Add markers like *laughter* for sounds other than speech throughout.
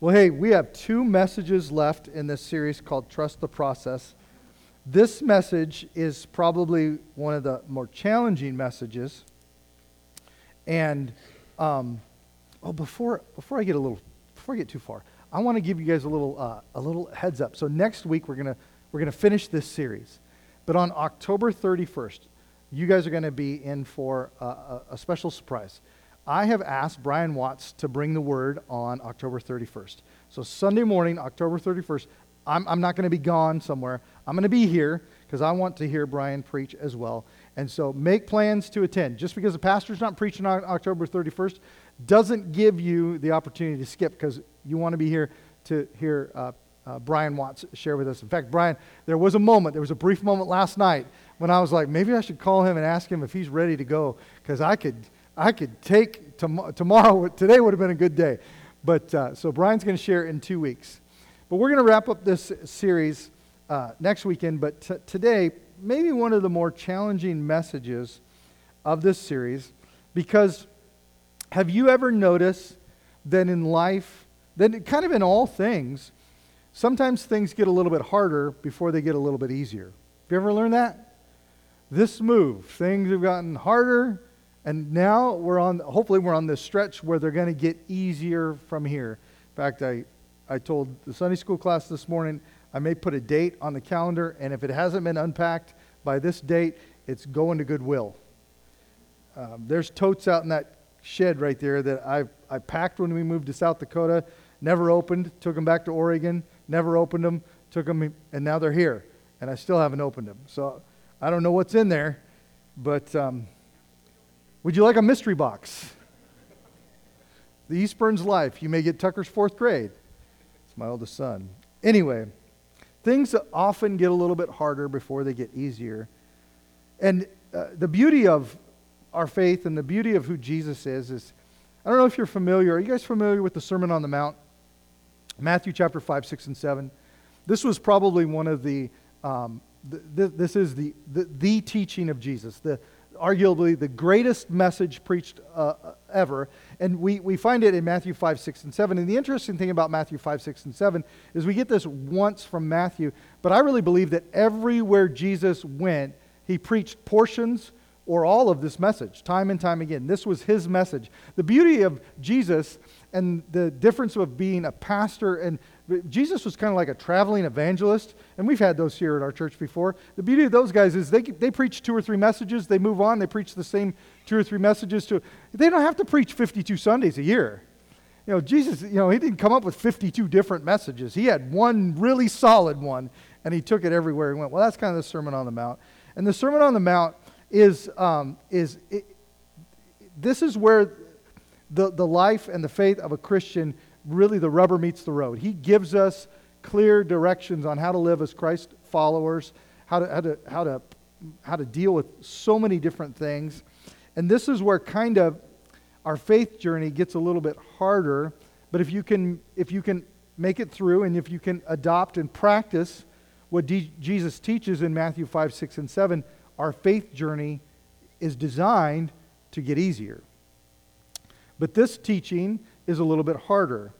Well, hey, we have two messages left in this series called Trust the Process. This message is probably one of the more challenging messages. And, um, oh, before, before I get a little, before I get too far, I want to give you guys a little, uh, a little heads up. So next week we're gonna, we're gonna finish this series, but on October 31st, you guys are to be in for a, a, a special surprise. I have asked Brian Watts to bring the word on October 31st. So, Sunday morning, October 31st, I'm, I'm not going to be gone somewhere. I'm going to be here because I want to hear Brian preach as well. And so, make plans to attend. Just because the pastor's not preaching on October 31st doesn't give you the opportunity to skip because you want to be here to hear uh, uh, Brian Watts share with us. In fact, Brian, there was a moment, there was a brief moment last night when I was like, maybe I should call him and ask him if he's ready to go because I could I could take tom- tomorrow, today would have been a good day. But uh, so Brian's going to share in two weeks. But we're going to wrap up this series uh, next weekend. But t- today, maybe one of the more challenging messages of this series, because have you ever noticed that in life, that kind of in all things, sometimes things get a little bit harder before they get a little bit easier? Have you ever learned that? This move, things have gotten harder and now we're on, hopefully, we're on this stretch where they're going to get easier from here. In fact, I, I told the Sunday school class this morning I may put a date on the calendar, and if it hasn't been unpacked by this date, it's going to Goodwill. Um, there's totes out in that shed right there that I, I packed when we moved to South Dakota, never opened, took them back to Oregon, never opened them, took them, and now they're here, and I still haven't opened them. So I don't know what's in there, but. Um, would you like a mystery box? The Eastburns Life. You may get Tucker's fourth grade. It's my oldest son. Anyway, things often get a little bit harder before they get easier. And uh, the beauty of our faith and the beauty of who Jesus is is I don't know if you're familiar. Are you guys familiar with the Sermon on the Mount? Matthew chapter 5, 6, and 7. This was probably one of the, um, the, this is the, the, the teaching of Jesus, the, arguably the greatest message preached uh, ever. And we, we find it in Matthew 5, 6, and 7. And the interesting thing about Matthew 5, 6, and 7 is we get this once from Matthew, but I really believe that everywhere Jesus went, he preached portions or all of this message, time and time again. This was his message. The beauty of Jesus and the difference of being a pastor and Jesus was kind of like a traveling evangelist, and we've had those here at our church before. The beauty of those guys is they, they preach two or three messages, they move on, they preach the same two or three messages. To, they don't have to preach 52 Sundays a year. You know, Jesus, you know, he didn't come up with 52 different messages. He had one really solid one, and he took it everywhere he went. Well, that's kind of the Sermon on the Mount. And the Sermon on the Mount is, um, is it, this is where the, the life and the faith of a Christian really the rubber meets the road. He gives us clear directions on how to live as Christ followers, how to, how to, how to, how to deal with so many different things. And this is where kind of our faith journey gets a little bit harder. But if you can, if you can make it through and if you can adopt and practice what D- Jesus teaches in Matthew 5, 6, and 7, our faith journey is designed to get easier. But this teaching is a little bit harder.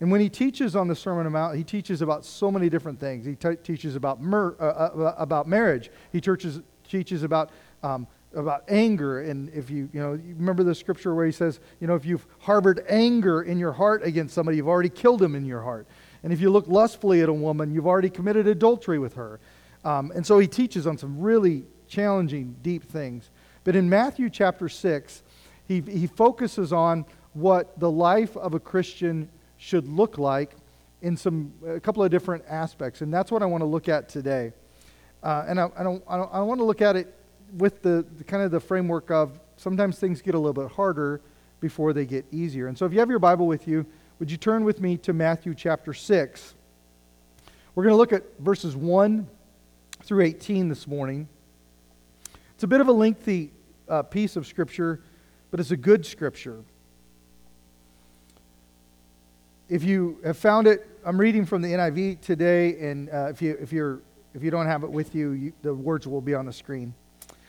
And when he teaches on the Sermon on Mount, he teaches about so many different things. He t- teaches about, uh, uh, about marriage. He teaches, teaches about, um, about anger. And if you, you know, you remember the scripture where he says, you know, if you've harbored anger in your heart against somebody, you've already killed him in your heart. And if you look lustfully at a woman, you've already committed adultery with her. Um, and so he teaches on some really challenging, deep things. But in Matthew chapter 6, he, he focuses on what the life of a Christian should look like in some a couple of different aspects, and that's what I want to look at today. Uh, and I, I, don't, I, don't, I want to look at it with the, the kind of the framework of sometimes things get a little bit harder before they get easier. And so, if you have your Bible with you, would you turn with me to Matthew chapter six? We're going to look at verses one through eighteen this morning. It's a bit of a lengthy uh, piece of scripture, but it's a good scripture if you have found it, I'm reading from the NIV today, and uh, if, you, if, you're, if you don't have it with you, you, the words will be on the screen.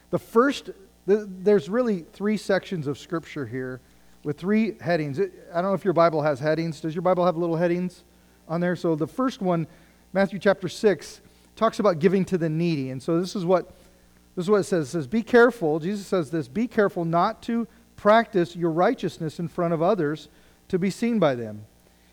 The first, the, there's really three sections of Scripture here with three headings. It, I don't know if your Bible has headings. Does your Bible have little headings on there? So the first one, Matthew chapter 6, talks about giving to the needy. And so this is what this is what it says. It says, Be careful, Jesus says this, be careful not to practice your righteousness in front of others to be seen by them.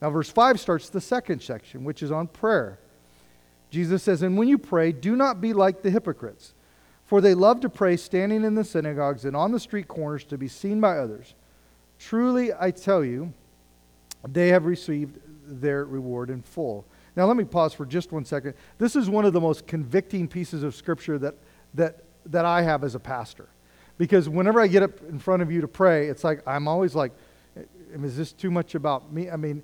Now, verse 5 starts the second section, which is on prayer. Jesus says, And when you pray, do not be like the hypocrites, for they love to pray standing in the synagogues and on the street corners to be seen by others. Truly, I tell you, they have received their reward in full. Now, let me pause for just one second. This is one of the most convicting pieces of scripture that, that, that I have as a pastor. Because whenever I get up in front of you to pray, it's like I'm always like, is this too much about me? I mean,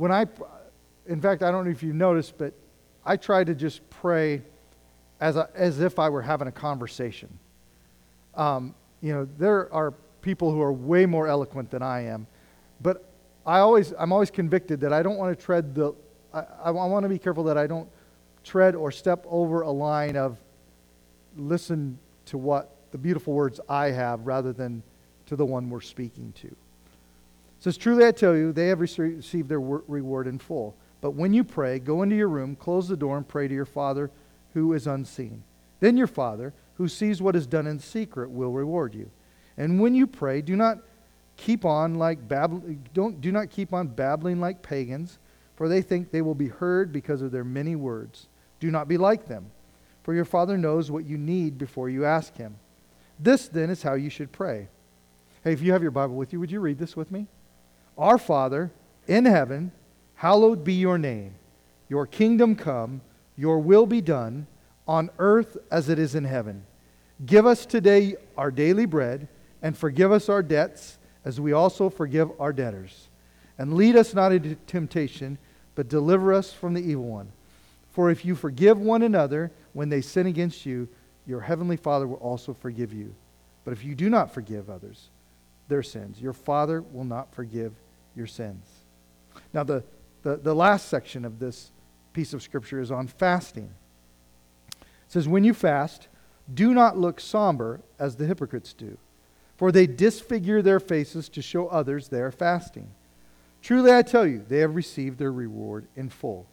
when I, in fact, I don't know if you noticed, but I try to just pray as, a, as if I were having a conversation. Um, you know, there are people who are way more eloquent than I am, but I always, I'm always convicted that I don't want to tread the I, I want to be careful that I don't tread or step over a line of listen to what the beautiful words I have rather than to the one we're speaking to. Says, Truly I tell you, they have received their reward in full. But when you pray, go into your room, close the door, and pray to your Father who is unseen. Then your Father, who sees what is done in secret, will reward you. And when you pray, do not keep on like babbling, don't do not keep on babbling like pagans for they think they will be heard because of their many words. Do not be like them, for your Father knows what you need before you ask Him. This, then, is how you should pray. Hey, if you have your Bible with you, would you read this with me? Our Father in heaven, hallowed be your name. Your kingdom come, your will be done, on earth as it is in heaven. Give us today our daily bread, and forgive us our debts, as we also forgive our debtors. And lead us not into temptation but deliver us from the evil one. For if you forgive one another when they sin against you, your heavenly Father will also forgive you. But if you do not forgive others their sins, your Father will not forgive your sins. Now, the, the, the last section of this piece of Scripture is on fasting. It says, When you fast, do not look somber as the hypocrites do, for they disfigure their faces to show others they are fasting. Truly I tell you, they have received their reward in full.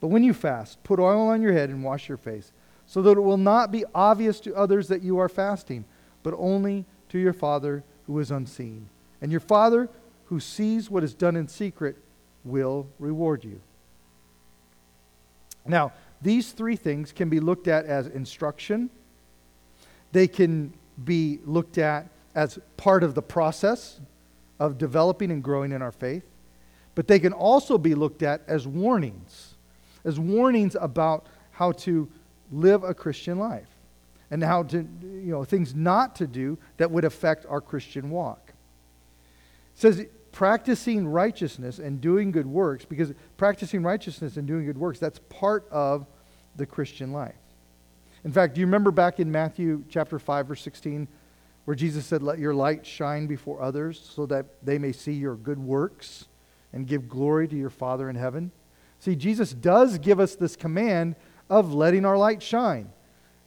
But when you fast, put oil on your head and wash your face, so that it will not be obvious to others that you are fasting, but only to your Father who is unseen. And your Father who sees what is done in secret will reward you. Now, these three things can be looked at as instruction. They can be looked at as part of the process of developing and growing in our faith but they can also be looked at as warnings, as warnings about how to live a Christian life and how to, you know, things not to do that would affect our Christian walk. It says practicing righteousness and doing good works, because practicing righteousness and doing good works, that's part of the Christian life. In fact, do you remember back in Matthew chapter 5, verse 16, where Jesus said, Let your light shine before others so that they may see your good works and give glory to your Father in heaven? See, Jesus does give us this command of letting our light shine.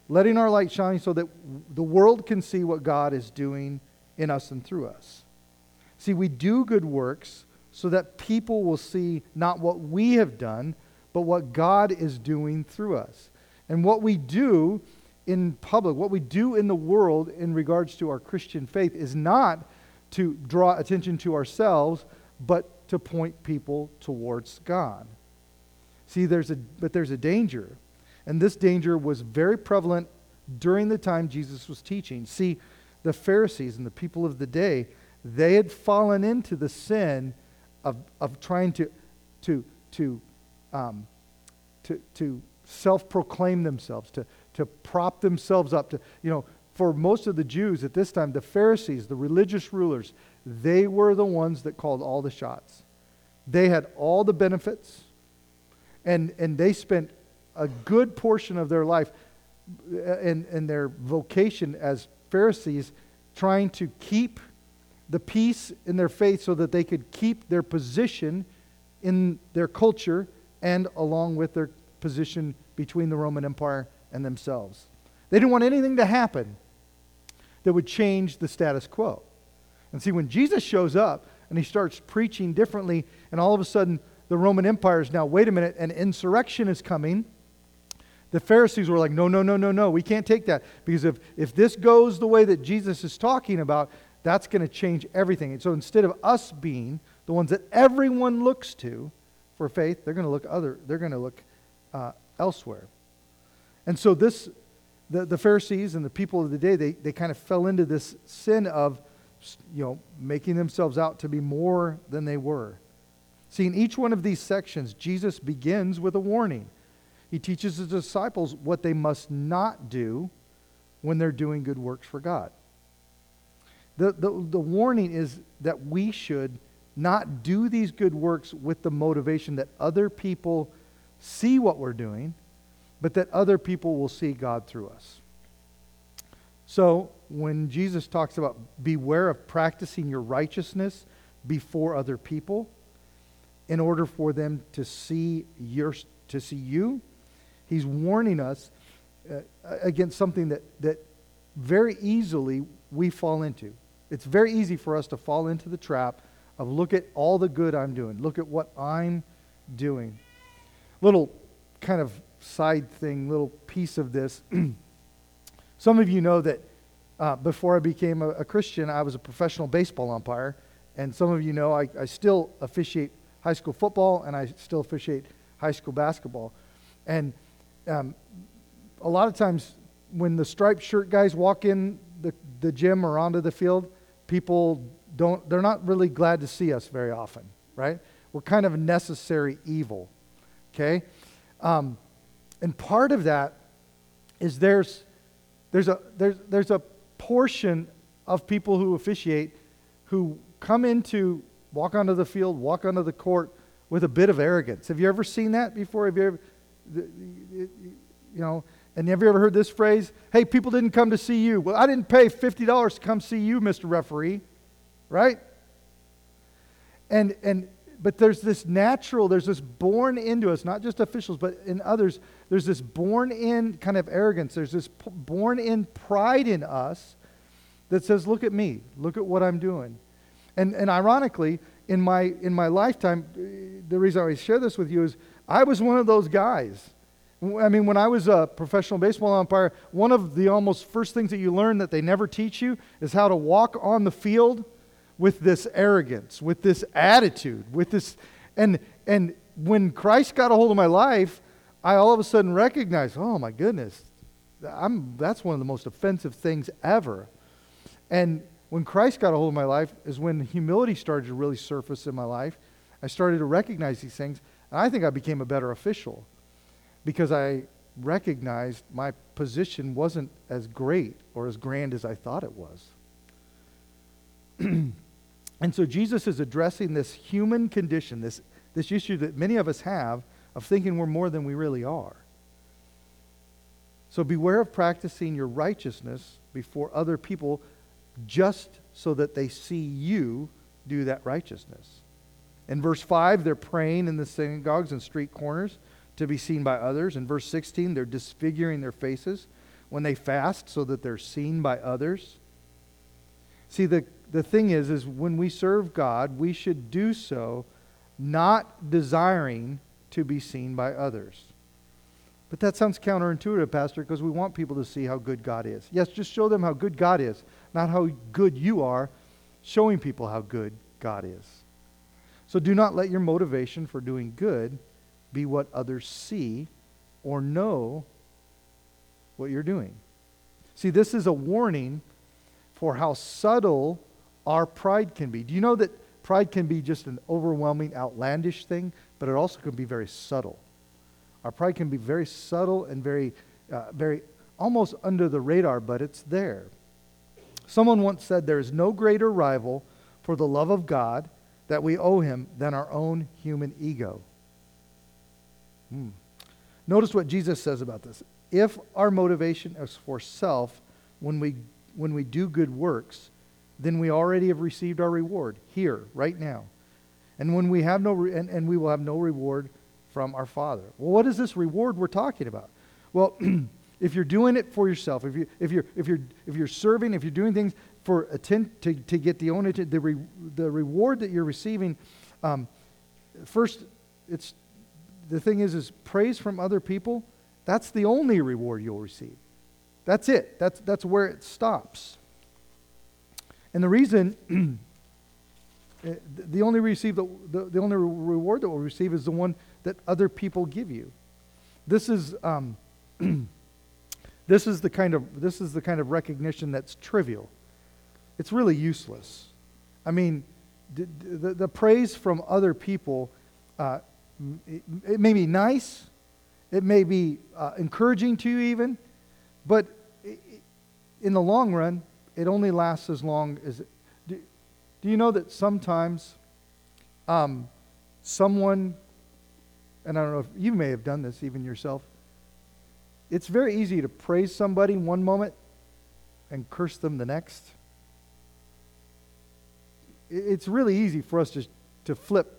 Letting our light shine so that the world can see what God is doing in us and through us. See, we do good works so that people will see not what we have done, but what God is doing through us. And what we do in public, what we do in the world in regards to our Christian faith, is not to draw attention to ourselves, but to point people towards God. See, there's a, but there's a danger. And this danger was very prevalent during the time Jesus was teaching. See, the Pharisees and the people of the day, they had fallen into the sin of, of trying to, to, to, um, to, to self proclaim themselves, to, to prop themselves up. To, you know, for most of the Jews at this time, the Pharisees, the religious rulers, they were the ones that called all the shots. They had all the benefits, and, and they spent a good portion of their life and, and their vocation as Pharisees trying to keep the peace in their faith so that they could keep their position in their culture and along with their position between the Roman Empire and themselves. They didn't want anything to happen that would change the status quo. And see, when Jesus shows up and he starts preaching differently, and all of a sudden the Roman Empire is now, wait a minute, an insurrection is coming. The Pharisees were like, no, no, no, no, no, we can't take that. Because if, if this goes the way that Jesus is talking about, that's going to change everything. And so instead of us being the ones that everyone looks to for faith, they're going to look other, they're going to look uh, elsewhere. And so this, the, the Pharisees and the people of the day, they, they kind of fell into this sin of, you know, making themselves out to be more than they were. See, in each one of these sections, Jesus begins with a warning. He teaches his disciples what they must not do when they're doing good works for God. The, the, the warning is that we should not do these good works with the motivation that other people see what we're doing, but that other people will see God through us. So, when Jesus talks about beware of practicing your righteousness before other people in order for them to see your to see you, he's warning us uh, against something that that very easily we fall into. It's very easy for us to fall into the trap of look at all the good I'm doing. Look at what I'm doing. Little kind of side thing, little piece of this. *clears throat* Some of you know that uh, before I became a, a, Christian, I was a professional baseball umpire. And some of you know I, I still officiate high school football and I still officiate high school basketball. And um, a lot of times when the striped shirt guys walk in the, the gym or onto the field, people don't, they're not really glad to see us very often, right? We're kind of necessary evil, okay? Um, and part of that is there's, there's, a, there's, there's a portion of people who officiate who come into, walk onto the field, walk onto the court with a bit of arrogance. Have you ever seen that before? Have you ever, you know, and have you ever heard this phrase? Hey, people didn't come to see you. Well, I didn't pay $50 to come see you, Mr. Referee. Right? And, and, but there's this natural, there's this born into us, not just officials, but in others, there's this born in kind of arrogance. There's this born in pride in us that says, look at me, look at what I'm doing. And, and ironically, in my, in my lifetime, the reason I always share this with you is I was one of those guys I mean, when I was a professional baseball umpire, one of the almost first things that you learn that they never teach you is how to walk on the field with this arrogance, with this attitude, with this. And, and when Christ got a hold of my life, I all of a sudden recognized, oh my goodness, I'm, that's one of the most offensive things ever. And when Christ got a hold of my life is when humility started to really surface in my life. I started to recognize these things, and I think I became a better official because I recognized my position wasn't as great or as grand as I thought it was. *clears throat* and so Jesus is addressing this human condition, this, this issue that many of us have of thinking we're more than we really are. So beware of practicing your righteousness before other people just so that they see you do that righteousness. In verse 5, they're praying in the synagogues and street corners to be seen by others. In verse 16, they're disfiguring their faces when they fast so that they're seen by others. See, the, the thing is, is when we serve God, we should do so not desiring to be seen by others. But that sounds counterintuitive, Pastor, because we want people to see how good God is. Yes, just show them how good God is, not how good you are, showing people how good God is. So do not let your motivation for doing good be what others see or know what you're doing. See, this is a warning for how subtle our pride can be. Do you know that pride can be just an overwhelming, outlandish thing, but it also can be very subtle? Our pride can be very subtle and very, uh, very almost under the radar, but it's there. Someone once said there is no greater rival for the love of God that we owe him than our own human ego. Hmm. Notice what Jesus says about this. If our motivation is for self when we, when we do good works, then we already have received our reward here, right now. And when we have no re- and, and we will have no reward from our Father. Well, what is this reward we're talking about? Well, *clears throat* if you're doing it for yourself, if you if you're if you're if you're serving, if you're doing things for attend to, to get the only the re, the reward that you're receiving, um, first it's the thing is is praise from other people. That's the only reward you'll receive. That's it. That's that's where it stops. And the reason *clears throat* Eh, the only receive the, the, the, only reward that we'll receive is the one that other people give you. This is um, *clears throat* this is the kind of this is the kind of recognition that's trivial. It's really useless. I mean, the, the, the praise from other people, uh, it, it, may be nice, it may be uh, encouraging to you even, but in the long run, it only lasts as long as it. do you know that sometimes um, someone, and I don't know if you may have done this even yourself, it's very easy to praise somebody one moment and curse them the next. It's really easy for us to, to flip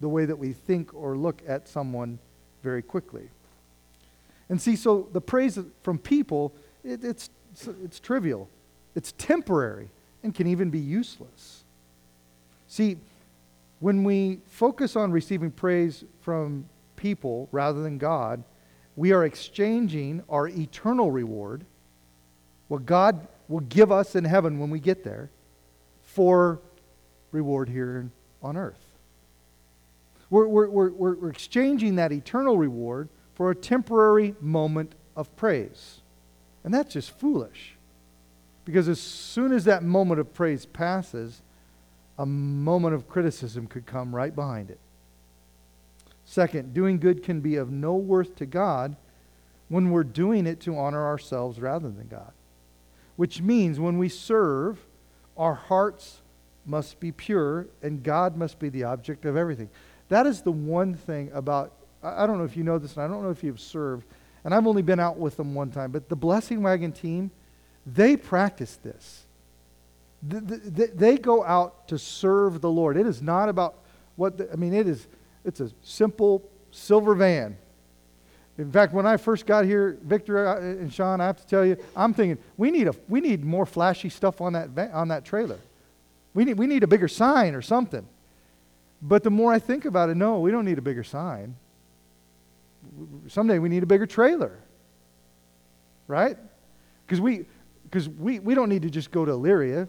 the way that we think or look at someone very quickly. And see, so the praise from people, it, it's, it's trivial, it's temporary and can even be useless. See, when we focus on receiving praise from people rather than God, we are exchanging our eternal reward, what God will give us in heaven when we get there, for reward here on earth. We're, we're, we're, we're exchanging that eternal reward for a temporary moment of praise. And that's just foolish. Because as soon as that moment of praise passes, a moment of criticism could come right behind it. Second, doing good can be of no worth to God when we're doing it to honor ourselves rather than God. Which means when we serve, our hearts must be pure and God must be the object of everything. That is the one thing about, I don't know if you know this, and I don't know if you've served, and I've only been out with them one time, but the Blessing Wagon team they practice this. They go out to serve the Lord. It is not about what, the, I mean, it is, it's a simple silver van. In fact, when I first got here, Victor uh, and Sean, I have to tell you, I'm thinking we need, a, we need more flashy stuff on that, van, on that trailer. We need, we need a bigger sign or something. But the more I think about it, no, we don't need a bigger sign. Someday we need a bigger trailer. Right? Because we, because we, we don't need to just go to Elyria.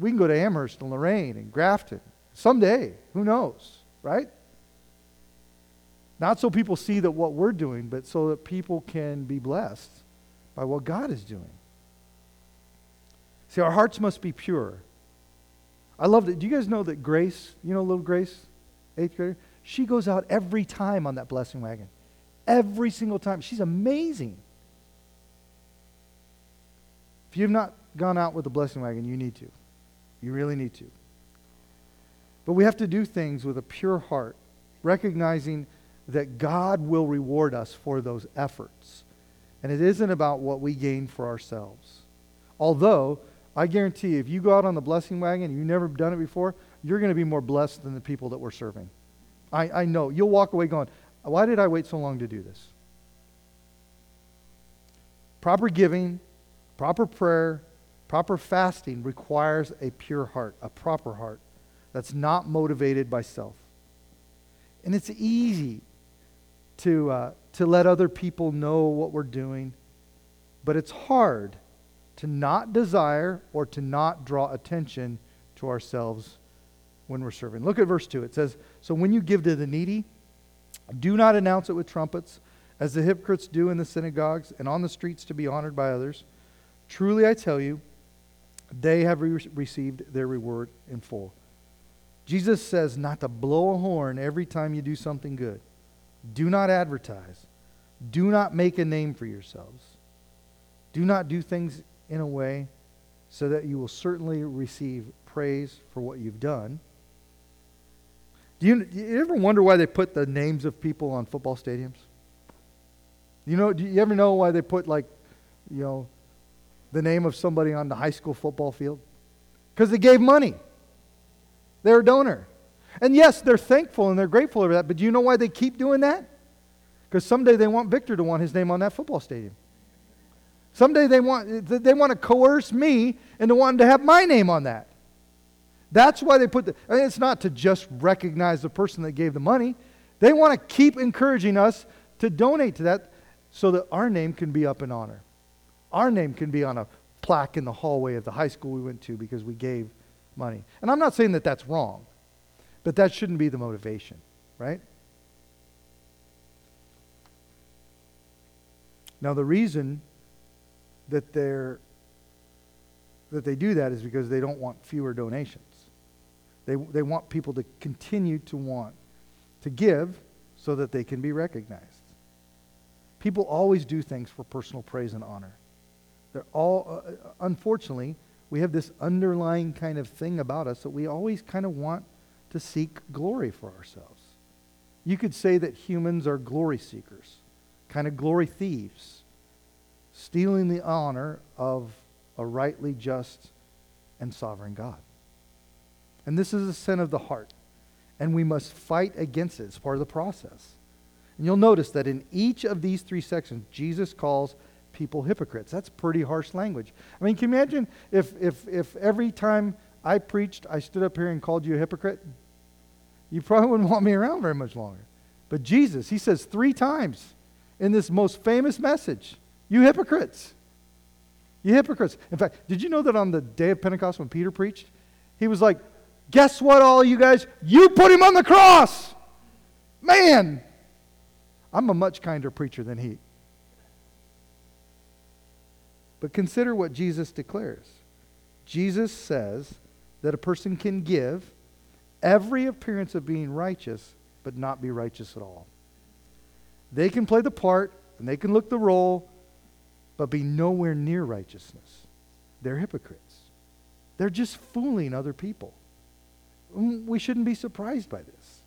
We can go to Amherst and Lorain and Grafton. Someday, who knows, right? Not so people see that what we're doing, but so that people can be blessed by what God is doing. See, our hearts must be pure. I love that. Do you guys know that Grace, you know little Grace, eighth grader? She goes out every time on that blessing wagon. Every single time. She's amazing. If you have not gone out with the blessing wagon, you need to. You really need to. But we have to do things with a pure heart, recognizing that God will reward us for those efforts. And it isn't about what we gain for ourselves. Although, I guarantee you, if you go out on the blessing wagon and you've never done it before, you're going to be more blessed than the people that we're serving. I, I know. You'll walk away going, why did I wait so long to do this? Proper giving Proper prayer, proper fasting requires a pure heart, a proper heart that's not motivated by self. And it's easy to, uh, to let other people know what we're doing, but it's hard to not desire or to not draw attention to ourselves when we're serving. Look at verse 2. It says, So when you give to the needy, do not announce it with trumpets, as the hypocrites do in the synagogues and on the streets to be honored by others. Truly I tell you, they have re- received their reward in full. Jesus says not to blow a horn every time you do something good. Do not advertise. Do not make a name for yourselves. Do not do things in a way so that you will certainly receive praise for what you've done. Do you, do you ever wonder why they put the names of people on football stadiums? You know, do you ever know why they put like, you know, the name of somebody on the high school football field? Because they gave money. They're a donor. And yes, they're thankful and they're grateful for that, but do you know why they keep doing that? Because someday they want Victor to want his name on that football stadium. Someday they want, they want to coerce me into wanting to have my name on that. That's why they put the, I mean, it's not to just recognize the person that gave the money. They want to keep encouraging us to donate to that so that our name can be up in honor. Our name can be on a plaque in the hallway of the high school we went to because we gave money. And I'm not saying that that's wrong, but that shouldn't be the motivation, right? Now, the reason that they're that they do that is because they don't want fewer donations. They, they want people to continue to want to give so that they can be recognized. People always do things for personal praise and honor. They're all, uh, unfortunately, we have this underlying kind of thing about us that we always kind of want to seek glory for ourselves. You could say that humans are glory seekers, kind of glory thieves stealing the honor of a rightly just and sovereign God. And this is a sin of the heart. And we must fight against it. It's part of the process. And you'll notice that in each of these three sections, Jesus calls people hypocrites. That's pretty harsh language. I mean, can you imagine if, if, if every time I preached, I stood up here and called you a hypocrite? You probably wouldn't want me around very much longer. But Jesus, he says three times in this most famous message, you hypocrites. You hypocrites. In fact, did you know that on the day of Pentecost when Peter preached, he was like, Guess what, all you guys? You put him on the cross. Man, I'm a much kinder preacher than he. But consider what Jesus declares. Jesus says that a person can give every appearance of being righteous, but not be righteous at all. They can play the part and they can look the role, but be nowhere near righteousness. They're hypocrites. They're just fooling other people. Mm, we shouldn't be surprised by this.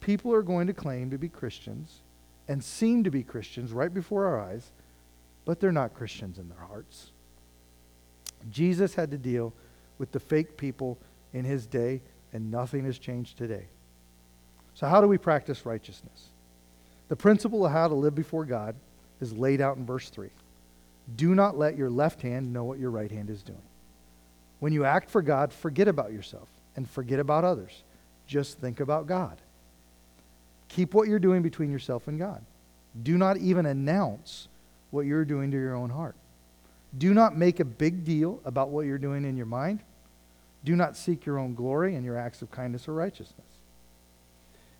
People are going to claim to be Christians and seem to be Christians right before our eyes, but they're not Christians in their hearts. Jesus had to deal with the fake people in his day, and nothing has changed today. So, how do we practice righteousness? The principle of how to live before God is laid out in verse 3. Do not let your left hand know what your right hand is doing. When you act for God, forget about yourself and forget about others. Just think about God. Keep what you're doing between yourself and God. Do not even announce what you're doing to your own heart. Do not make a big deal about what you're doing in your mind. Do not seek your own glory in your acts of kindness or righteousness.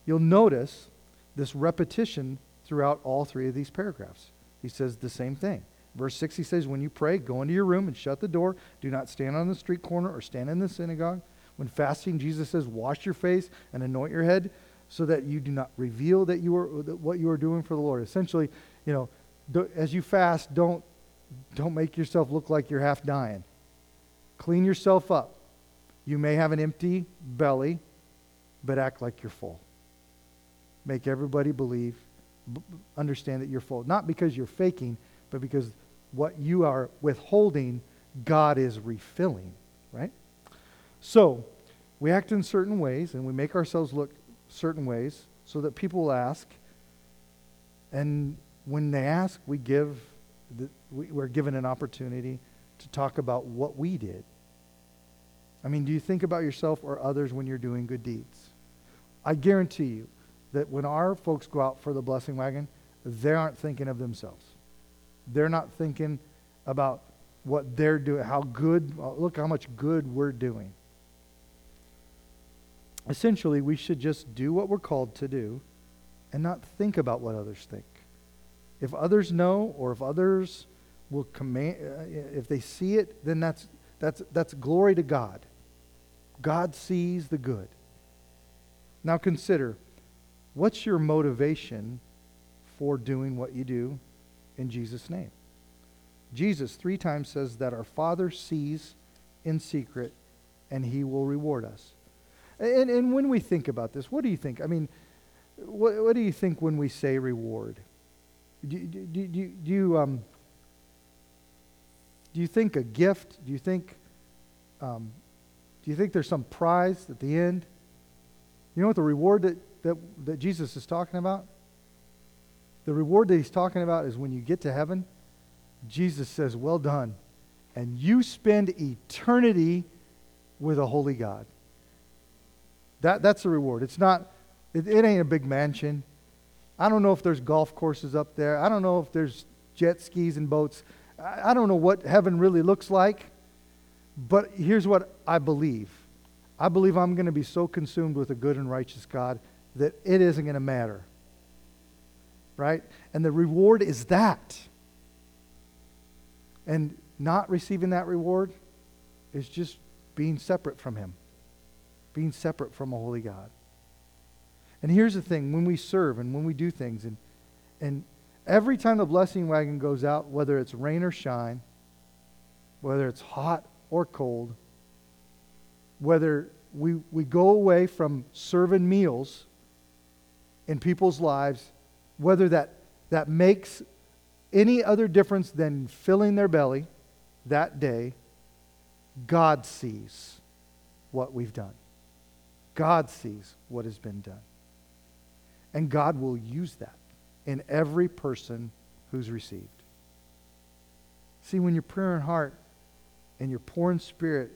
You'll notice this repetition throughout all three of these paragraphs. He says the same thing. Verse 6, he says, When you pray, go into your room and shut the door. Do not stand on the street corner or stand in the synagogue. When fasting, Jesus says, Wash your face and anoint your head so that you do not reveal that you are what you are doing for the Lord. Essentially, you know, do, as you fast, don't don't make yourself look like you're half dying. Clean yourself up. You may have an empty belly, but act like you're full. Make everybody believe, b- understand that you're full. Not because you're faking, but because what you are withholding, God is refilling, right? So, we act in certain ways and we make ourselves look certain ways so that people will ask. And when they ask, we give, the, we, we're given an opportunity to talk about what we did. I mean, do you think about yourself or others when you're doing good deeds? I guarantee you that when our folks go out for the blessing wagon, they aren't thinking of themselves. They're not thinking about what they're doing, how good, uh, look how much good we're doing. Essentially, we should just do what we're called to do and not think about what others think. If others know or if others will command, uh, if they see it, then that's, that's, that's glory to God. God sees the good. Now consider what's your motivation for doing what you do in Jesus' name? Jesus three times says that our Father sees in secret and he will reward us. And, and when we think about this, what do you think? I mean, what, what do you think when we say reward? Do, do, do, do, do you, um, do you think a gift? Do you think, um, do you think there's some prize at the end? You know what the reward that, that, that Jesus is talking about? The reward that he's talking about is when you get to heaven, Jesus says, Well done. And you spend eternity with a holy God. That, that's the reward. It's not, it, it ain't a big mansion. I don't know if there's golf courses up there. I don't know if there's jet skis and boats. I, I don't know what heaven really looks like. But here's what I believe I believe I'm going to be so consumed with a good and righteous God that it isn't going to matter. Right? And the reward is that. And not receiving that reward is just being separate from Him, being separate from a holy God. And here's the thing when we serve and when we do things, and, and every time the blessing wagon goes out, whether it's rain or shine, whether it's hot or cold, whether we, we go away from serving meals in people's lives, whether that, that makes any other difference than filling their belly that day, God sees what we've done. God sees what has been done. And God will use that in every person who's received. See, when you're pure in heart and you're poor in spirit,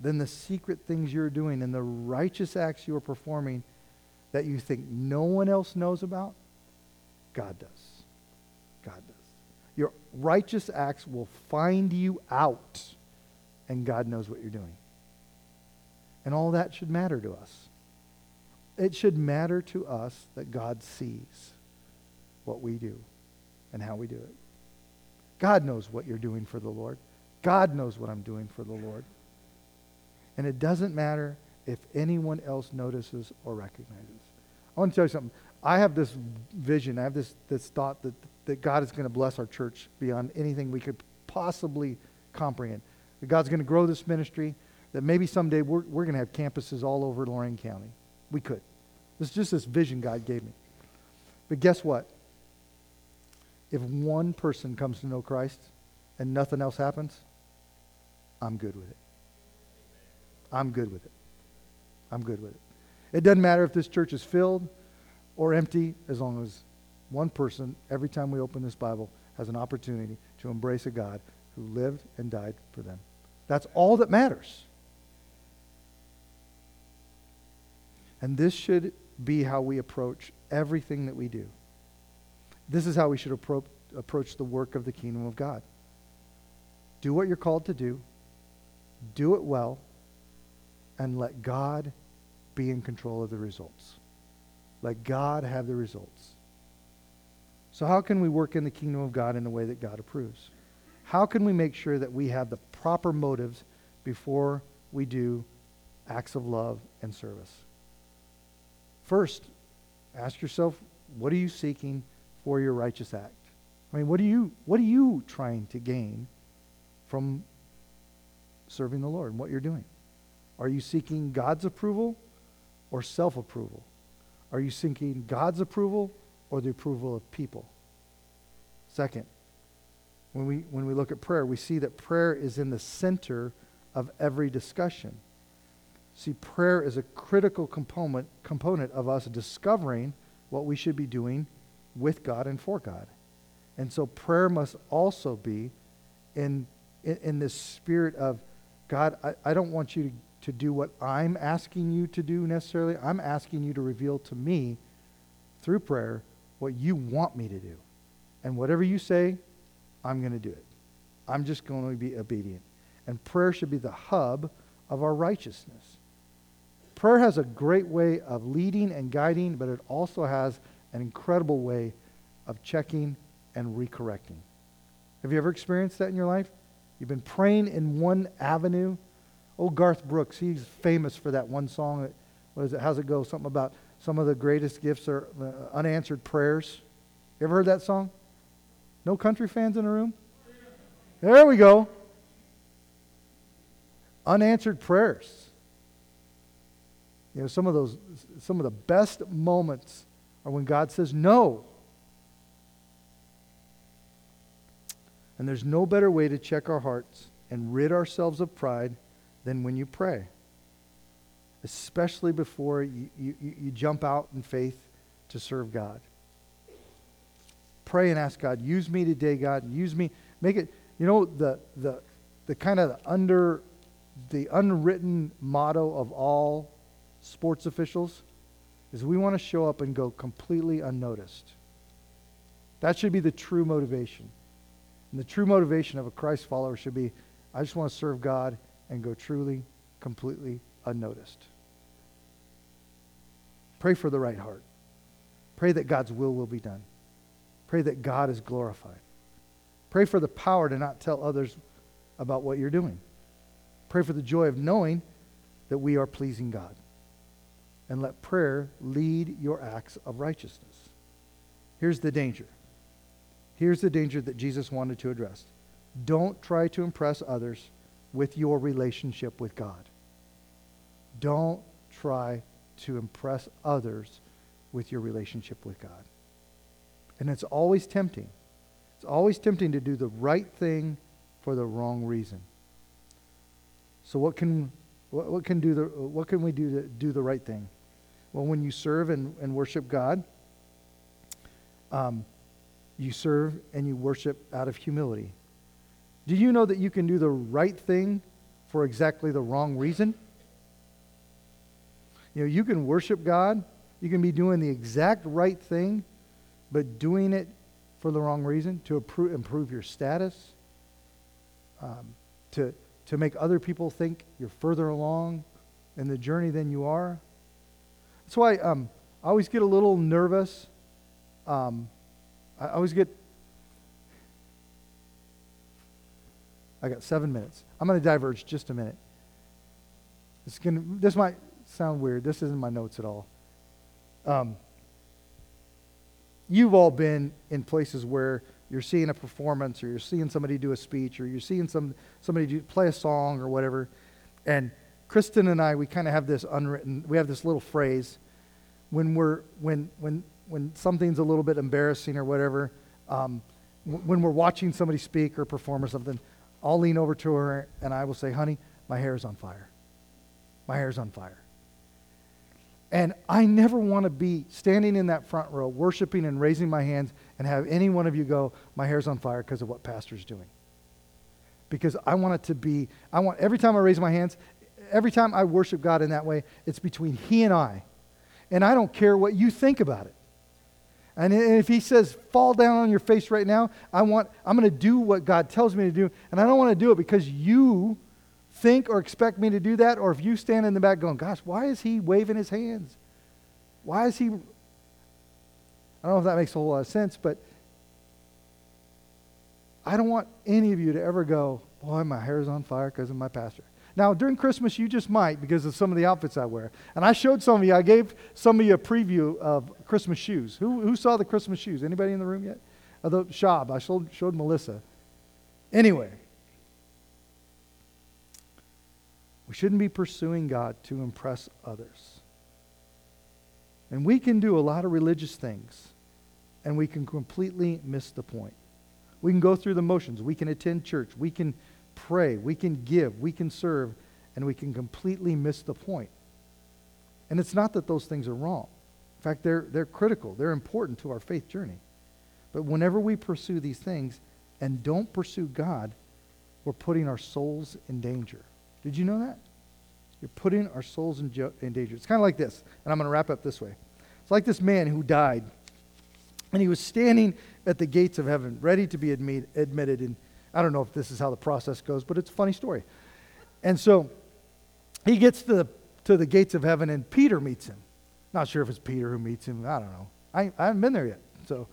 then the secret things you're doing and the righteous acts you are performing that you think no one else knows about, God does. God does. Your righteous acts will find you out, and God knows what you're doing. And all that should matter to us. It should matter to us that God sees what we do and how we do it. God knows what you're doing for the Lord. God knows what I'm doing for the Lord. And it doesn't matter if anyone else notices or recognizes. I want to tell you something. I have this vision, I have this, this thought that, that God is going to bless our church beyond anything we could possibly comprehend. That God's going to grow this ministry, that maybe someday we're, we're going to have campuses all over Lorain County. We could. It's just this vision God gave me. But guess what? If one person comes to know Christ and nothing else happens, I'm good with it. I'm good with it. I'm good with it. It doesn't matter if this church is filled or empty, as long as one person, every time we open this Bible, has an opportunity to embrace a God who lived and died for them. That's all that matters. And this should be how we approach everything that we do. This is how we should appro- approach the work of the kingdom of God. Do what you're called to do, do it well, and let God be in control of the results. Let God have the results. So, how can we work in the kingdom of God in a way that God approves? How can we make sure that we have the proper motives before we do acts of love and service? First, ask yourself, what are you seeking for your righteous act? I mean, what are you what are you trying to gain from serving the Lord and what you're doing? Are you seeking God's approval or self-approval? Are you seeking God's approval or the approval of people? Second, when we when we look at prayer, we see that prayer is in the center of every discussion. See, prayer is a critical component, component of us discovering what we should be doing with God and for God. And so prayer must also be in, in, in this spirit of God, I, I don't want you to, to do what I'm asking you to do necessarily. I'm asking you to reveal to me through prayer what you want me to do. And whatever you say, I'm going to do it. I'm just going to be obedient. And prayer should be the hub of our righteousness. Prayer has a great way of leading and guiding, but it also has an incredible way of checking and recorrecting. Have you ever experienced that in your life? You've been praying in one avenue. Oh, Garth Brooks, he's famous for that one song. That, what is it? How's it go? Something about some of the greatest gifts are uh, unanswered prayers. You ever heard that song? No country fans in the room? There we go. Unanswered prayers. You know, some of those, some of the best moments are when God says no. And there's no better way to check our hearts and rid ourselves of pride than when you pray, especially before you, you, you jump out in faith to serve God. Pray and ask God, use me today, God. Use me. Make it, you know, the, the, the kind of under, the unwritten motto of all sports officials is we want to show up and go completely unnoticed. That should be the true motivation. And the true motivation of a Christ follower should be I just want to serve God and go truly, completely unnoticed. Pray for the right heart. Pray that God's will will be done. Pray that God is glorified. Pray for the power to not tell others about what you're doing. Pray for the joy of knowing that we are pleasing God. And let prayer lead your acts of righteousness. Here's the danger. Here's the danger that Jesus wanted to address. Don't try to impress others with your relationship with God. Don't try to impress others with your relationship with God. And it's always tempting. It's always tempting to do the right thing for the wrong reason. So what can what, what can do the what can we do to do the right thing? Well, when you serve and, and worship God, um, you serve and you worship out of humility. Do you know that you can do the right thing for exactly the wrong reason? You know, you can worship God, you can be doing the exact right thing, but doing it for the wrong reason to improve, your status, um, to, to make other people think you're further along in the journey than you are. That's why um, I always get a little nervous. Um, I always get I got seven minutes. I'm going to diverge just a minute. This, gonna, this might sound weird. This isn't my notes at all. Um, you've all been in places where you're seeing a performance or you're seeing somebody do a speech or you're seeing some, somebody do, play a song or whatever. And Kristen and I, we kind of have this unwritten, we have this little phrase when we're, when, when, when something's a little bit embarrassing or whatever, um, w- when we're watching somebody speak or perform or something, I'll lean over to her and I will say, honey, my hair is on fire. My hair is on fire. And I never want to be standing in that front row, worshiping and raising my hands, and have any one of you go, my hair's on fire because of what pastor's doing. Because I want it to be, I want, every time I raise my hands, every time I worship God in that way, it's between He and I. And I don't care what you think about it. And if he says, fall down on your face right now, I want, I'm going to do what God tells me to do. And I don't want to do it because you think or expect me to do that. Or if you stand in the back going, gosh, why is he waving his hands? Why is he. I don't know if that makes a whole lot of sense, but I don't want any of you to ever go, boy, my hair's on fire because of my pastor. Now, during Christmas, you just might because of some of the outfits I wear. And I showed some of you, I gave some of you a preview of Christmas shoes. Who, who saw the Christmas shoes? Anybody in the room yet? Uh, the Shab. I showed, showed Melissa. Anyway, we shouldn't be pursuing God to impress others. And we can do a lot of religious things, and we can completely miss the point. We can go through the motions. We can attend church. We can pray, we can give, we can serve, and we can completely miss the point. And it's not that those things are wrong. In fact, they're, they're critical, they're important to our faith journey. But whenever we pursue these things and don't pursue God, we're putting our souls in danger. Did you know that? You're putting our souls in, jo- in danger. It's kind of like this, and I'm going to wrap up this way. It's like this man who died, and he was standing at the gates of heaven, ready to be admit, admitted. And I don't know if this is how the process goes, but it's a funny story. And so he gets to the, to the gates of heaven, and Peter meets him. Not sure if it's Peter who meets him. I don't know. I, I haven't been there yet. So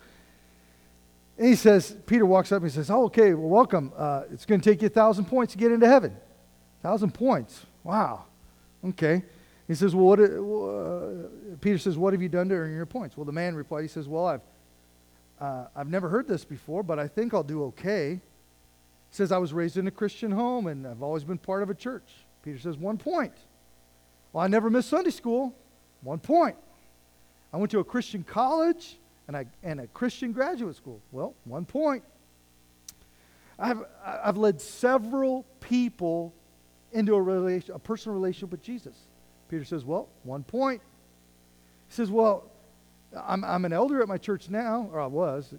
and he says, Peter walks up and he says, Oh, okay, well, welcome. Uh, it's going to take you a thousand points to get into heaven. Thousand points. Wow. Okay. He says, Well, what, uh, Peter says, What have you done to earn your points? Well, the man replied, He says, Well, I've, uh, I've never heard this before, but I think I'll do okay. Says, I was raised in a Christian home and I've always been part of a church. Peter says, One point. Well, I never missed Sunday school. One point. I went to a Christian college and, I, and a Christian graduate school. Well, one point. I've, I've led several people into a, relation, a personal relationship with Jesus. Peter says, Well, one point. He says, Well, I'm, I'm an elder at my church now, or I was,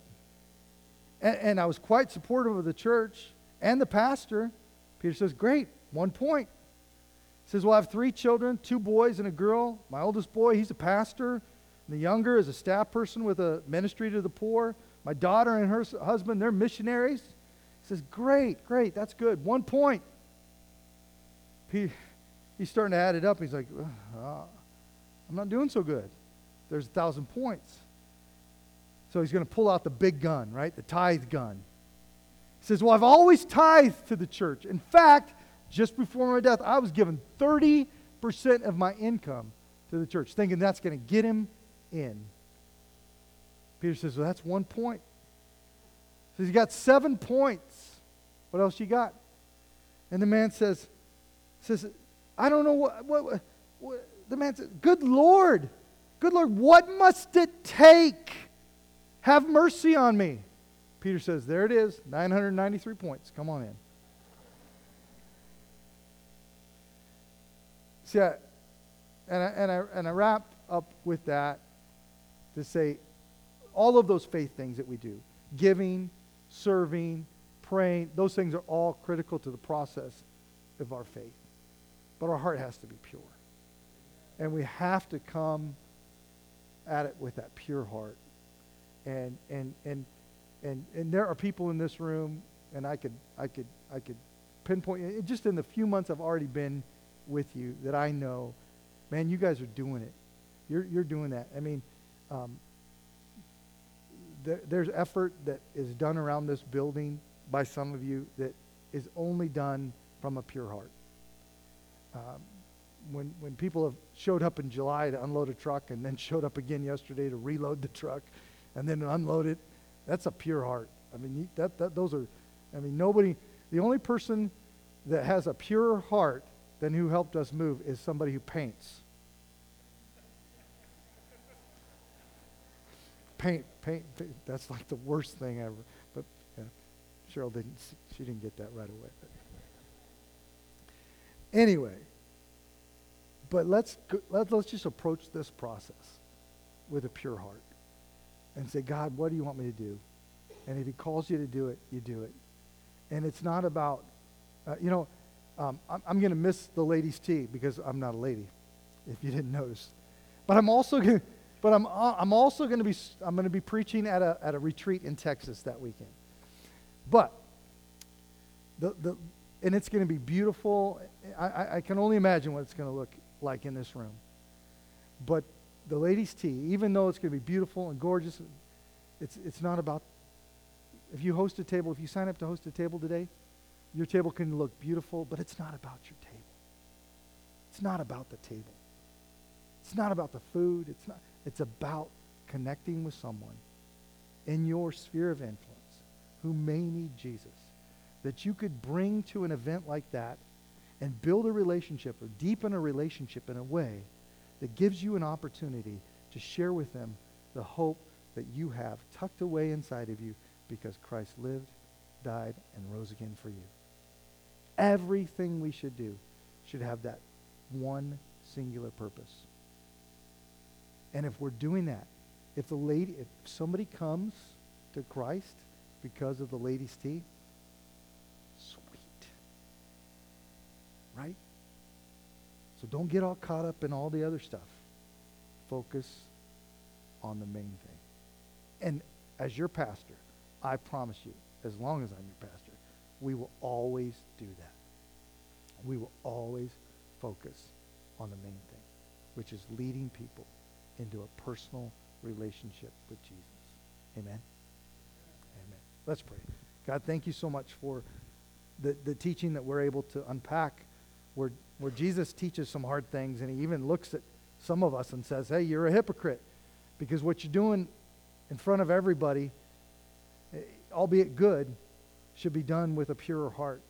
and, and I was quite supportive of the church and the pastor. Peter says, Great, one point. He says, Well, I have three children, two boys and a girl. My oldest boy, he's a pastor. And the younger is a staff person with a ministry to the poor. My daughter and her husband, they're missionaries. He says, Great, great, that's good. One point. He, he's starting to add it up. He's like, uh, I'm not doing so good. There's a thousand points. So he's going to pull out the big gun, right? The tithe gun. He says, Well, I've always tithed to the church. In fact, just before my death, I was given 30% of my income to the church, thinking that's going to get him in. Peter says, Well, that's one point. So he's got seven points. What else you got? And the man says, says, I don't know what, what, what the man says, Good Lord, good Lord, what must it take? Have mercy on me. Peter says, There it is, 993 points. Come on in. See, I, and, I, and, I, and I wrap up with that to say all of those faith things that we do giving, serving, praying those things are all critical to the process of our faith. But our heart has to be pure. And we have to come at it with that pure heart. And, and, and, and, and there are people in this room, and I could, I could, I could pinpoint, just in the few months I've already been with you, that I know, man, you guys are doing it. You're, you're doing that. I mean, um, there, there's effort that is done around this building by some of you that is only done from a pure heart. Um, when, when people have showed up in July to unload a truck and then *laughs* showed up again yesterday to reload the truck and then unload it, that's a pure heart. I mean, that, that, those are, I mean, nobody, the only person that has a pure heart than who helped us move is somebody who paints. Paint, paint, paint, that's like the worst thing ever. But yeah, Cheryl didn't, she didn't get that right away. But. Anyway, but let's, let, let's just approach this process with a pure heart and say, God, what do you want me to do? And if he calls you to do it, you do it. And it's not about, uh, you know, um, I'm, I'm going to miss the ladies' tea because I'm not a lady, if you didn't notice. But I'm also going but I'm, uh, I'm also going to be, I'm going to be preaching at a, at a retreat in Texas that weekend. But the, the, and it's going to be beautiful. I, I can only imagine what it's going to look like in this room. But the ladies' tea, even though it's going to be beautiful and gorgeous, it's, it's not about. If you host a table, if you sign up to host a table today, your table can look beautiful, but it's not about your table. It's not about the table. It's not about the food. It's not. It's about connecting with someone in your sphere of influence who may need Jesus that you could bring to an event like that and build a relationship or deepen a relationship in a way that gives you an opportunity to share with them the hope that you have tucked away inside of you because Christ lived, died, and rose again for you. Everything we should do should have that one singular purpose. And if we're doing that, if the lady, if somebody comes to Christ because of the lady's tea, sweet. right? So don't get all caught up in all the other stuff. Focus on the main thing. And as your pastor, I promise you, as long as I'm your pastor, we will always do that. We will always focus on the main thing, which is leading people into a personal relationship with Jesus. Amen. Amen. Let's pray. God, thank you so much for the, the teaching that we're able to unpack where, where Jesus teaches some hard things and he even looks at some of us and says, hey, you're a hypocrite because what you're doing in front of everybody, eh, albeit good, should be done with a pure heart,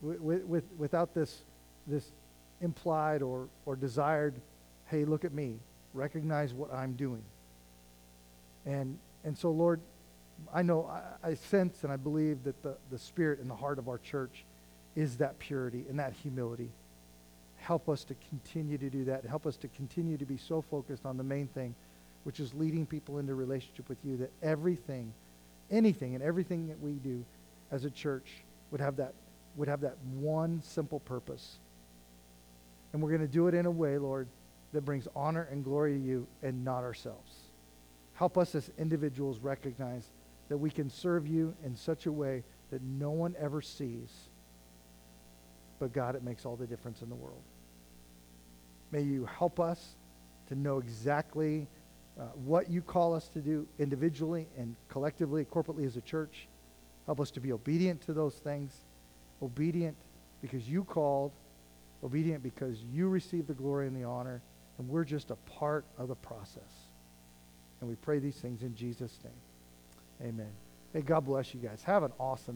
with, with, without this, this implied or, or desired, hey, look at me, recognize what I'm doing. And, and so, Lord, I know, I, I sense and I believe that the, the spirit and the heart of our church is that purity and that humility. Help us to continue to do that. Help us to continue to be so focused on the main thing, which is leading people into relationship with you, that everything, anything and everything that we do as a church would have that, would have that one simple purpose. And we're going to do it in a way, Lord, that brings honor and glory to you and not ourselves. Help us as individuals recognize that we can serve you in such a way that no one ever sees. But God, it makes all the difference in the world. May you help us to know exactly uh, what you call us to do individually and collectively, corporately as a church. Help us to be obedient to those things. Obedient because you called, obedient because you received the glory and the honor, and we're just a part of the process. And we pray these things in Jesus' name. Amen. Hey, God bless you guys. Have an awesome day.